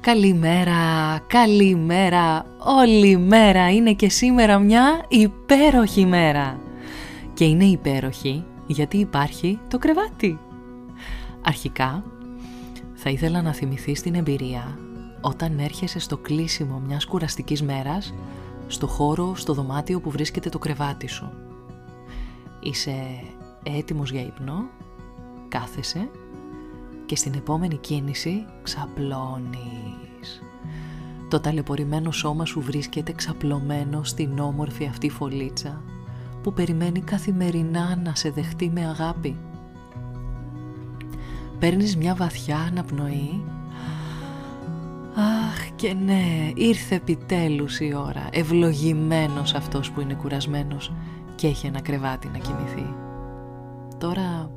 Καλημέρα, καλημέρα, όλη μέρα είναι και σήμερα μια υπέροχη μέρα. Και είναι υπέροχη γιατί υπάρχει το κρεβάτι. Αρχικά, θα ήθελα να θυμηθείς την εμπειρία όταν έρχεσαι στο κλείσιμο μιας κουραστικής μέρας στο χώρο, στο δωμάτιο που βρίσκεται το κρεβάτι σου. Είσαι έτοιμος για ύπνο, κάθεσαι και στην επόμενη κίνηση ξαπλώνεις. Το ταλαιπωρημένο σώμα σου βρίσκεται ξαπλωμένο στην όμορφη αυτή φωλίτσα που περιμένει καθημερινά να σε δεχτεί με αγάπη. Παίρνεις μια βαθιά αναπνοή Αχ και ναι, ήρθε επιτέλους η ώρα, ευλογημένος αυτός που είναι κουρασμένος και έχει ένα κρεβάτι να κοιμηθεί. Τώρα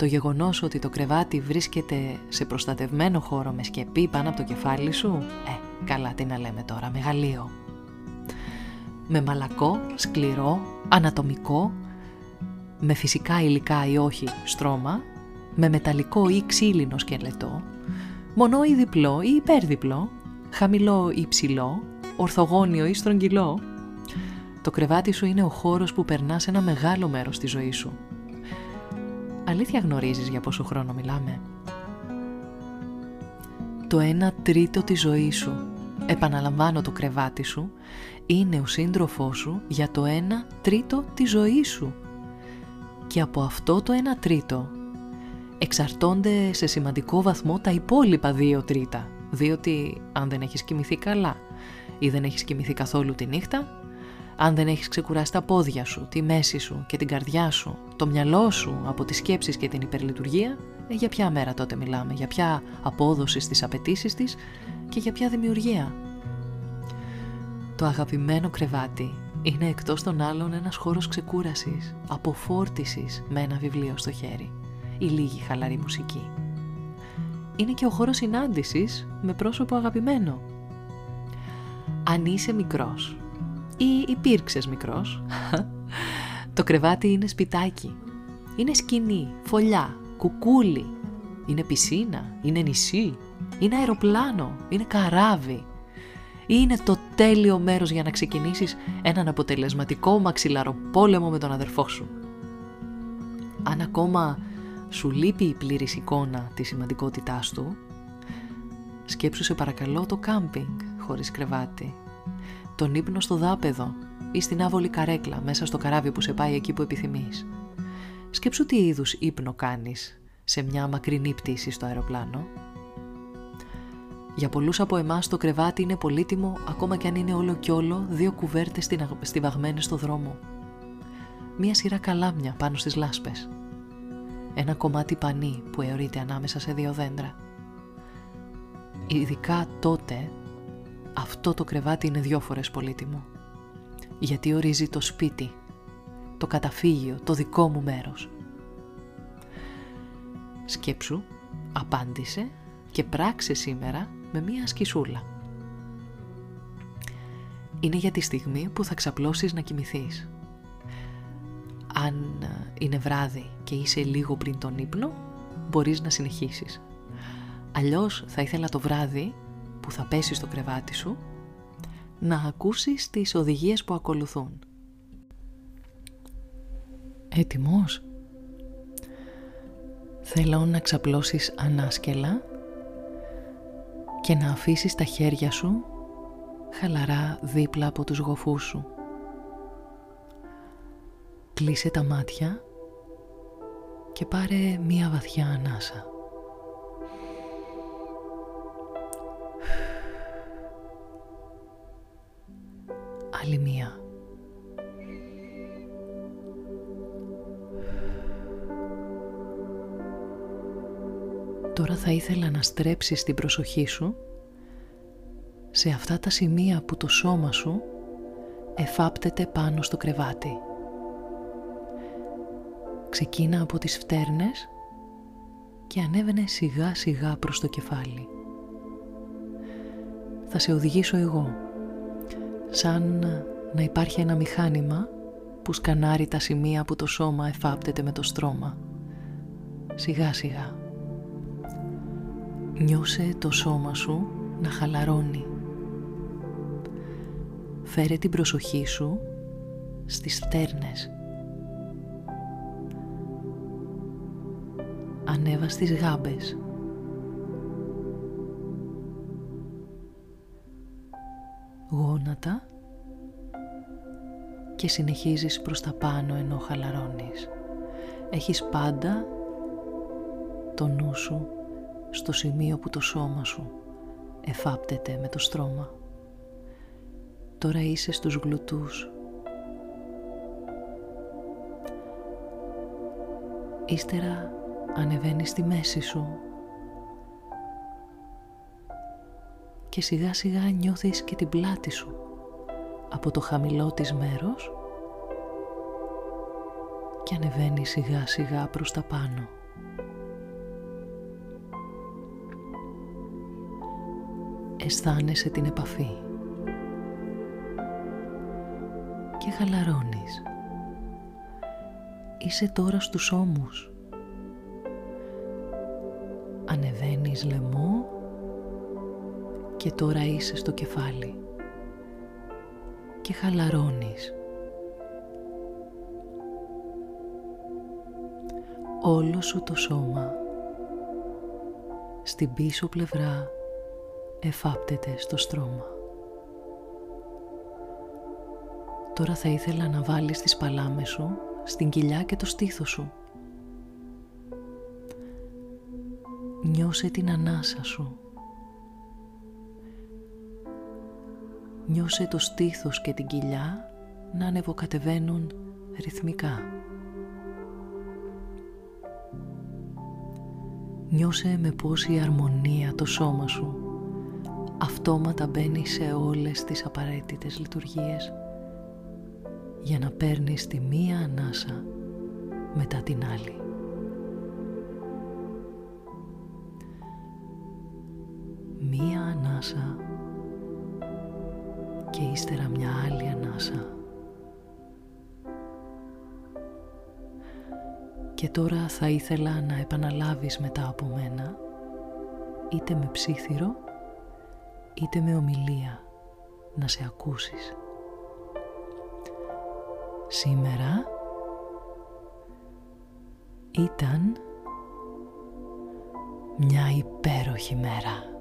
το γεγονός ότι το κρεβάτι βρίσκεται σε προστατευμένο χώρο με σκεπή πάνω από το κεφάλι σου, ε, καλά τι να λέμε τώρα, μεγαλείο. Με μαλακό, σκληρό, ανατομικό, με φυσικά υλικά ή όχι στρώμα, με μεταλλικό ή ξύλινο σκελετό, μονό ή διπλό ή υπέρδιπλό, χαμηλό ή ψηλό, ορθογώνιο ή στρογγυλό. Το κρεβάτι σου είναι ο χώρος που περνάς ένα μεγάλο μέρος στη ζωή σου Αλήθεια γνωρίζεις για πόσο χρόνο μιλάμε; Το ένα τρίτο της ζωής σου, επαναλαμβάνω το κρεβάτι σου, είναι ο σύντροφός σου για το ένα τρίτο της ζωής σου. Και από αυτό το ένα τρίτο εξαρτώνται σε σημαντικό βαθμό τα υπόλοιπα δύο τρίτα. Διότι αν δεν έχεις κοιμηθεί καλά ή δεν έχεις κοιμηθεί καθόλου τη νύχτα, αν δεν έχεις ξεκουράσει τα πόδια σου, τη μέση σου και την καρδιά σου, το μυαλό σου από τις σκέψεις και την υπερλειτουργία, ε, για ποια μέρα τότε μιλάμε, για ποια απόδοση στις απαιτήσεις της και για ποια δημιουργία. Το αγαπημένο κρεβάτι είναι εκτός των άλλων ένας χώρος ξεκούρασης, αποφόρτισης με ένα βιβλίο στο χέρι ή λίγη χαλαρή μουσική. Είναι και ο χώρος συνάντησης με πρόσωπο αγαπημένο. Αν είσαι μικρός ή υπήρξες μικρός; το κρεβάτι είναι σπιτάκι. Είναι σκηνή, φωλιά, κουκούλι. Είναι πισίνα, είναι νησί, είναι αεροπλάνο, είναι καράβι. Είναι το τέλειο μέρος για να ξεκινήσεις έναν αποτελεσματικό μαξιλαροπόλεμο με τον αδερφό σου. Αν ακόμα σου λείπει η πλήρης εικόνα της σημαντικότητάς του, σκέψου σε παρακαλώ το κάμπινγκ χωρίς κρεβάτι τον ύπνο στο δάπεδο ή στην άβολη καρέκλα μέσα στο καράβι που σε πάει εκεί που επιθυμείς. Σκέψου τι είδους ύπνο κάνεις σε μια μακρινή πτήση στο αεροπλάνο. Για πολλούς από εμάς το κρεβάτι είναι πολύτιμο ακόμα και αν είναι όλο κι όλο δύο κουβέρτες στιβαγμένες στο δρόμο. Μία σειρά καλάμια πάνω στις λάσπες. Ένα κομμάτι πανί που αιωρείται ανάμεσα σε δύο δέντρα. Ειδικά τότε αυτό το κρεβάτι είναι δυο φορές πολύτιμο. Γιατί ορίζει το σπίτι, το καταφύγιο, το δικό μου μέρος. Σκέψου, απάντησε και πράξε σήμερα με μία σκισούλα. Είναι για τη στιγμή που θα ξαπλώσεις να κοιμηθείς. Αν είναι βράδυ και είσαι λίγο πριν τον ύπνο, μπορείς να συνεχίσεις. Αλλιώς θα ήθελα το βράδυ που θα πέσει στο κρεβάτι σου να ακούσεις τις οδηγίες που ακολουθούν. Έτοιμος; Θέλω να ξαπλώσεις ανάσκελα και να αφήσεις τα χέρια σου χαλαρά δίπλα από τους γοφούς σου. Κλείσε τα μάτια και πάρε μία βαθιά ανάσα. Άλλη μία. Τώρα θα ήθελα να στρέψεις την προσοχή σου σε αυτά τα σημεία που το σώμα σου εφάπτεται πάνω στο κρεβάτι. Ξεκίνα από τις φτέρνες και ανέβαινε σιγά σιγά προς το κεφάλι. Θα σε οδηγήσω εγώ, σαν να υπάρχει ένα μηχάνημα που σκανάρει τα σημεία που το σώμα εφάπτεται με το στρώμα. Σιγά σιγά. Νιώσε το σώμα σου να χαλαρώνει. Φέρε την προσοχή σου στις φτέρνες. Ανέβα στις γάμπες. Γόνατα και συνεχίζεις προς τα πάνω ενώ χαλαρώνεις. Έχεις πάντα το νου σου στο σημείο που το σώμα σου εφάπτεται με το στρώμα. Τώρα είσαι στους γλουτούς. Ύστερα ανεβαίνεις στη μέση σου και σιγά σιγά νιώθεις και την πλάτη σου από το χαμηλό της μέρος και ανεβαίνει σιγά σιγά προς τα πάνω. αισθάνεσαι την επαφή και χαλαρώνεις. Είσαι τώρα στους ώμους. Ανεβαίνεις λαιμό και τώρα είσαι στο κεφάλι και χαλαρώνεις. Όλο σου το σώμα στην πίσω πλευρά εφάπτεται στο στρώμα. Τώρα θα ήθελα να βάλεις τις παλάμες σου στην κοιλιά και το στήθος σου. Νιώσε την ανάσα σου. Νιώσε το στήθος και την κοιλιά να ανεβοκατεβαίνουν ρυθμικά. Νιώσε με πόση αρμονία το σώμα σου αυτόματα μπαίνει σε όλες τις απαραίτητες λειτουργίες για να παίρνεις τη μία ανάσα μετά την άλλη. Μία ανάσα και ύστερα μια άλλη ανάσα. Και τώρα θα ήθελα να επαναλάβεις μετά από μένα είτε με ψήθυρο είτε με ομιλία να σε ακούσεις. Σήμερα ήταν μια υπέροχη μέρα.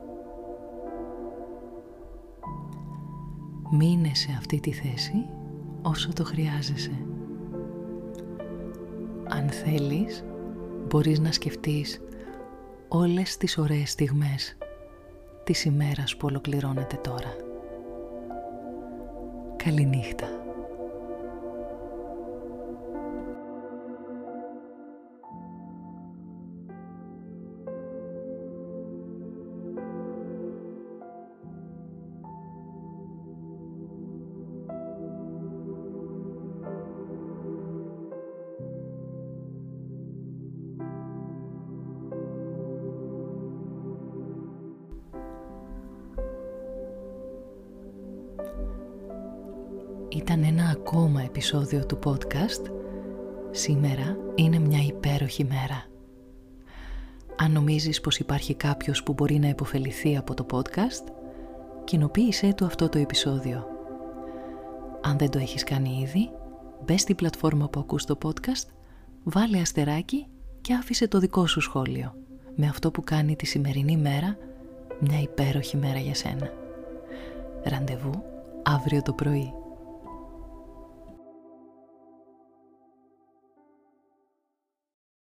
Μείνε σε αυτή τη θέση όσο το χρειάζεσαι. Αν θέλεις, μπορείς να σκεφτείς όλες τις ωραίες στιγμές της ημέρας που ολοκληρώνεται τώρα. Καληνύχτα. Ήταν ένα ακόμα επεισόδιο του podcast. Σήμερα είναι μια υπέροχη μέρα. Αν νομίζεις πως υπάρχει κάποιος που μπορεί να υποφεληθεί από το podcast, κοινοποίησέ του αυτό το επεισόδιο. Αν δεν το έχεις κάνει ήδη, μπε στην πλατφόρμα που ακούς το podcast, βάλε αστεράκι και άφησε το δικό σου σχόλιο με αυτό που κάνει τη σημερινή μέρα μια υπέροχη μέρα για σένα. Ραντεβού αύριο το πρωί.